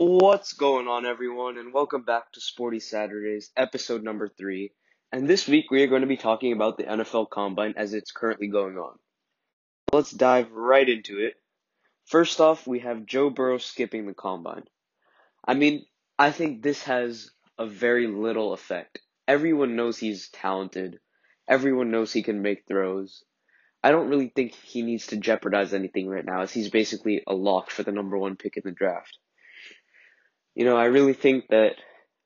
What's going on, everyone, and welcome back to Sporty Saturdays, episode number three. And this week we are going to be talking about the NFL Combine as it's currently going on. Let's dive right into it. First off, we have Joe Burrow skipping the Combine. I mean, I think this has a very little effect. Everyone knows he's talented. Everyone knows he can make throws. I don't really think he needs to jeopardize anything right now, as he's basically a lock for the number one pick in the draft. You know, I really think that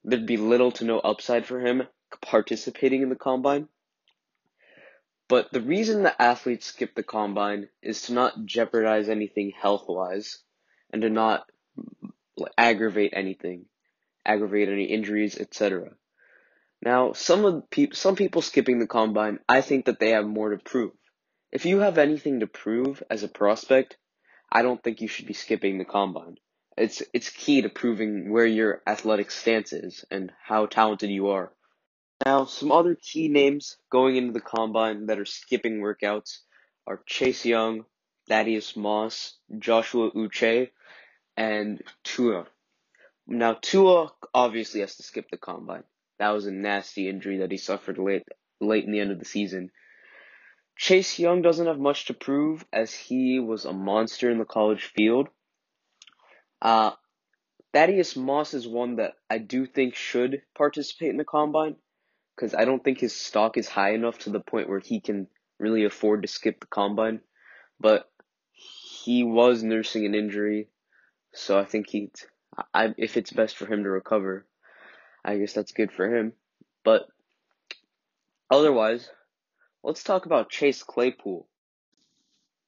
there'd be little to no upside for him participating in the combine. But the reason that athletes skip the combine is to not jeopardize anything health wise and to not aggravate anything, aggravate any injuries, etc. Now, some of pe- some people skipping the combine, I think that they have more to prove. If you have anything to prove as a prospect, I don't think you should be skipping the combine. It's it's key to proving where your athletic stance is and how talented you are. Now, some other key names going into the combine that are skipping workouts are Chase Young, Thaddeus Moss, Joshua Uche, and Tua. Now, Tua obviously has to skip the combine. That was a nasty injury that he suffered late late in the end of the season. Chase Young doesn't have much to prove as he was a monster in the college field uh, Thaddeus Moss is one that I do think should participate in the combine because I don't think his stock is high enough to the point where he can really afford to skip the combine. But he was nursing an injury, so I think he, I if it's best for him to recover, I guess that's good for him. But otherwise, let's talk about Chase Claypool.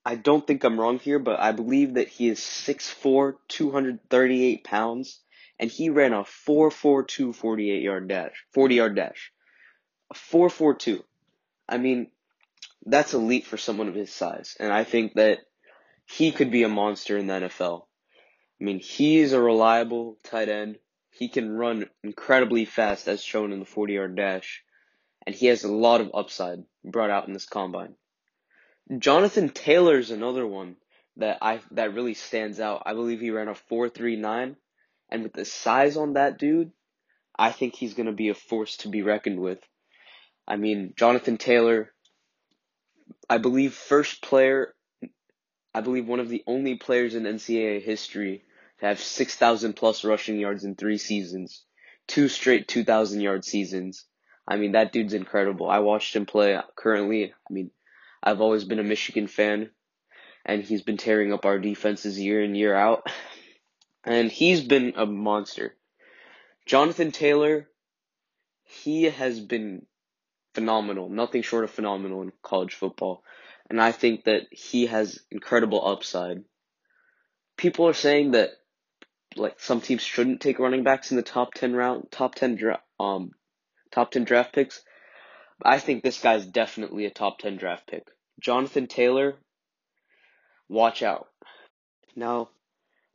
I don't think I'm wrong here, but I believe that he is 6'4", 238 pounds, and he ran a 4.42 48 yard dash, 40 yard dash. A 4.42. I mean, that's elite for someone of his size, and I think that he could be a monster in the NFL. I mean, he is a reliable tight end. He can run incredibly fast as shown in the 40 yard dash, and he has a lot of upside brought out in this combine. Jonathan Taylor's another one that I that really stands out. I believe he ran a four three nine, and with the size on that dude, I think he's gonna be a force to be reckoned with. I mean, Jonathan Taylor, I believe first player, I believe one of the only players in NCAA history to have six thousand plus rushing yards in three seasons, two straight two thousand yard seasons. I mean, that dude's incredible. I watched him play currently. I mean I've always been a Michigan fan, and he's been tearing up our defenses year in, year out. And he's been a monster. Jonathan Taylor, he has been phenomenal, nothing short of phenomenal in college football. And I think that he has incredible upside. People are saying that like some teams shouldn't take running backs in the top 10 round, top 10 dra- um top 10 draft picks. I think this guy's definitely a top 10 draft pick. Jonathan Taylor, watch out. Now,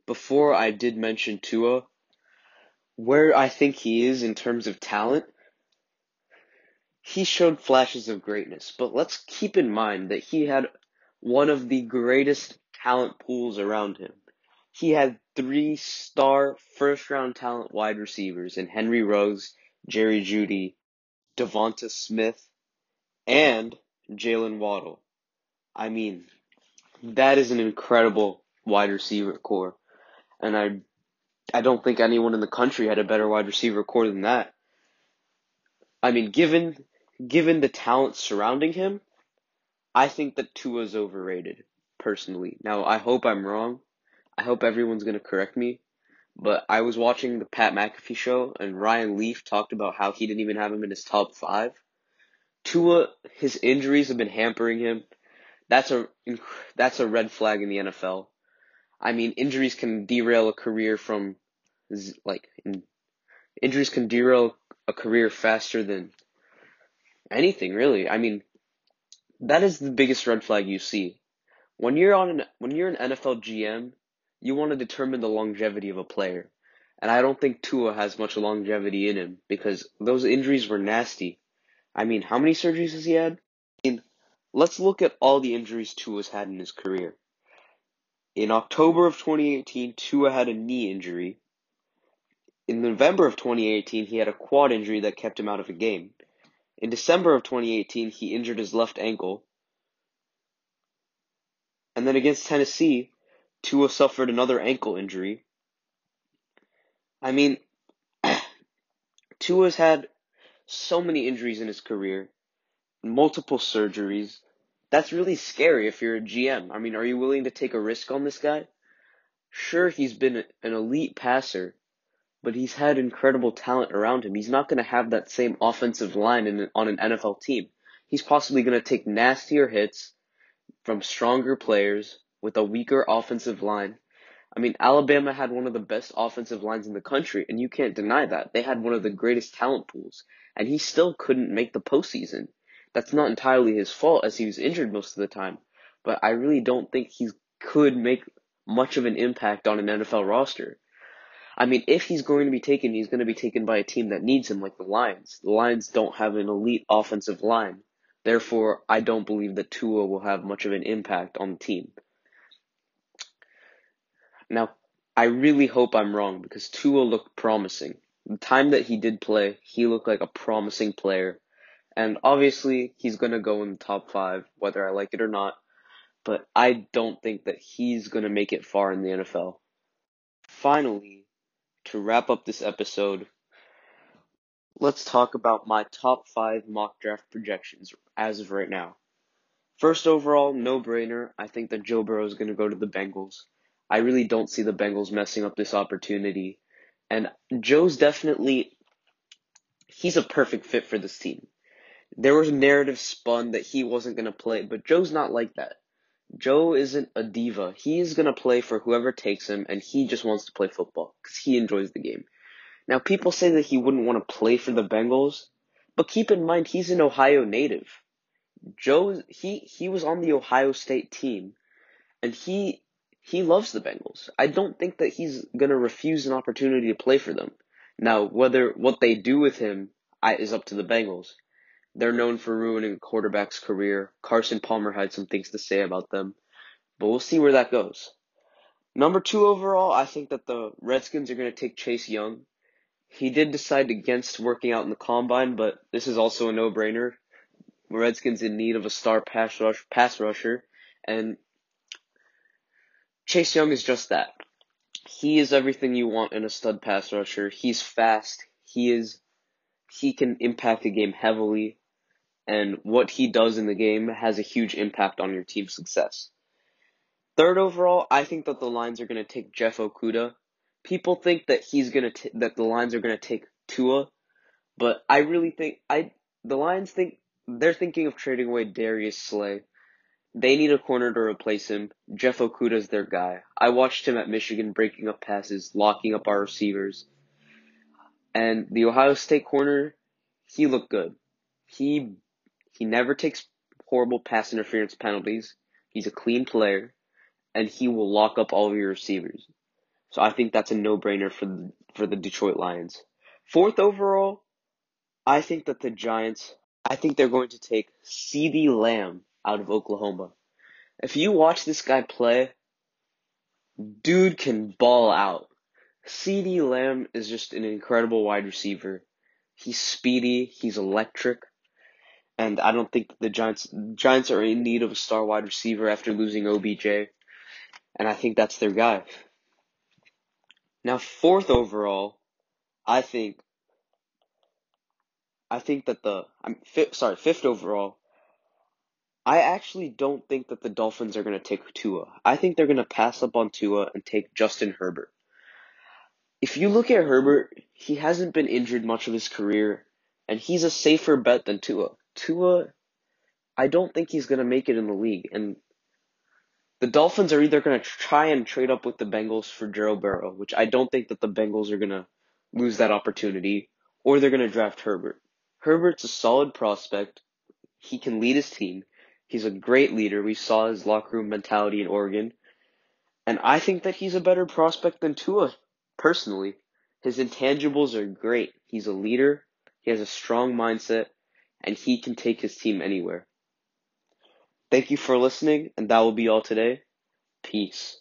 before I did mention Tua, where I think he is in terms of talent, he showed flashes of greatness, but let's keep in mind that he had one of the greatest talent pools around him. He had three star first round talent wide receivers in Henry Ruggs, Jerry Jeudy, Devonta Smith, and Jaylen Waddle. I mean, that is an incredible wide receiver core. And I I don't think anyone in the country had a better wide receiver core than that. I mean, given given the talent surrounding him, I think that Tua's overrated, personally. Now, I hope I'm wrong. I hope everyone's to correct me. But I was watching the Pat McAfee show, and Ryan Leaf talked about how he didn't even have him in his top five. Tua, his injuries have been hampering him. That's a that's a red flag in the NFL. I mean, injuries can derail a career from like injuries can derail a career faster than anything really. I mean, that is the biggest red flag you see. When you're on an when you're an NFL GM, you want to determine the longevity of a player. And I don't think Tua has much longevity in him because those injuries were nasty. I mean, how many surgeries has he had? I mean, Let's look at all the injuries Tua's had in his career. In October of 2018, Tua had a knee injury. In November of 2018, he had a quad injury that kept him out of a game. In December of 2018, he injured his left ankle. And then against Tennessee, Tua suffered another ankle injury. I mean, Tua's had so many injuries in his career, multiple surgeries. That's really scary if you're a GM. I mean, are you willing to take a risk on this guy? Sure, he's been an elite passer, but he's had incredible talent around him. He's not going to have that same offensive line in, on an NFL team. He's possibly going to take nastier hits from stronger players with a weaker offensive line. I mean, Alabama had one of the best offensive lines in the country, and you can't deny that. They had one of the greatest talent pools, and he still couldn't make the postseason. That's not entirely his fault, as he was injured most of the time, but I really don't think he could make much of an impact on an NFL roster. I mean, if he's going to be taken, he's going to be taken by a team that needs him, like the Lions. The Lions don't have an elite offensive line. Therefore, I don't believe that Tua will have much of an impact on the team. Now, I really hope I'm wrong because Tua looked promising. The time that he did play, he looked like a promising player. And obviously, he's going to go in the top five, whether I like it or not. But I don't think that he's going to make it far in the NFL. Finally, to wrap up this episode, let's talk about my top five mock draft projections as of right now. First overall, no brainer. I think that Joe Burrow is going to go to the Bengals. I really don't see the Bengals messing up this opportunity. And Joe's definitely, he's a perfect fit for this team. There was a narrative spun that he wasn't going to play, but Joe's not like that. Joe isn't a diva. He is going to play for whoever takes him, and he just wants to play football because he enjoys the game. Now, people say that he wouldn't want to play for the Bengals, but keep in mind he's an Ohio native. Joe, he he was on the Ohio State team, and he he loves the Bengals. I don't think that he's gonna refuse an opportunity to play for them. Now, whether what they do with him is up to the Bengals. They're known for ruining a quarterback's career. Carson Palmer had some things to say about them, but we'll see where that goes. Number two overall, I think that the Redskins are going to take Chase Young. He did decide against working out in the combine, but this is also a no-brainer. The Redskins in need of a star pass rush pass rusher, and Chase Young is just that. He is everything you want in a stud pass rusher. He's fast. He is he can impact a game heavily and what he does in the game has a huge impact on your team's success. Third overall, I think that the Lions are going to take Jeff Okudah. People think that he's going to that the Lions are going to take Tua, but I really think I the Lions think they're thinking of trading away Darius Slay. They need a corner to replace him. Jeff Okudah's their guy. I watched him at Michigan breaking up passes, locking up our receivers. And the Ohio State corner, he looked good. He he never takes horrible pass interference penalties. He's a clean player, and he will lock up all of your receivers. So I think that's a no-brainer for the, for the Detroit Lions. Fourth overall, I think that the Giants, I think they're going to take CeeDee Lamb out of Oklahoma. If you watch this guy play, dude can ball out. CeeDee Lamb is just an incredible wide receiver. He's speedy, he's electric, and I don't think the Giants Giants are in need of a star wide receiver after losing OBJ, and I think that's their guy. Now, fourth overall, I think I think that the I'm sorry fifth overall. I actually don't think that the Dolphins are going to take Tua. I think they're going to pass up on Tua and take Justin Herbert. If you look at Herbert, he hasn't been injured much of his career, and he's a safer bet than Tua. Tua, I don't think he's going to make it in the league. And the Dolphins are either going to try and trade up with the Bengals for Joe Burrow, which I don't think that the Bengals are going to lose that opportunity, or they're going to draft Herbert. Herbert's a solid prospect. He can lead his team. He's a great leader. We saw his locker room mentality in Oregon. And I think that he's a better prospect than Tua, personally. His intangibles are great. He's a leader. He has a strong mindset and he can take his team anywhere. Thank you for listening, and that will be all today. Peace.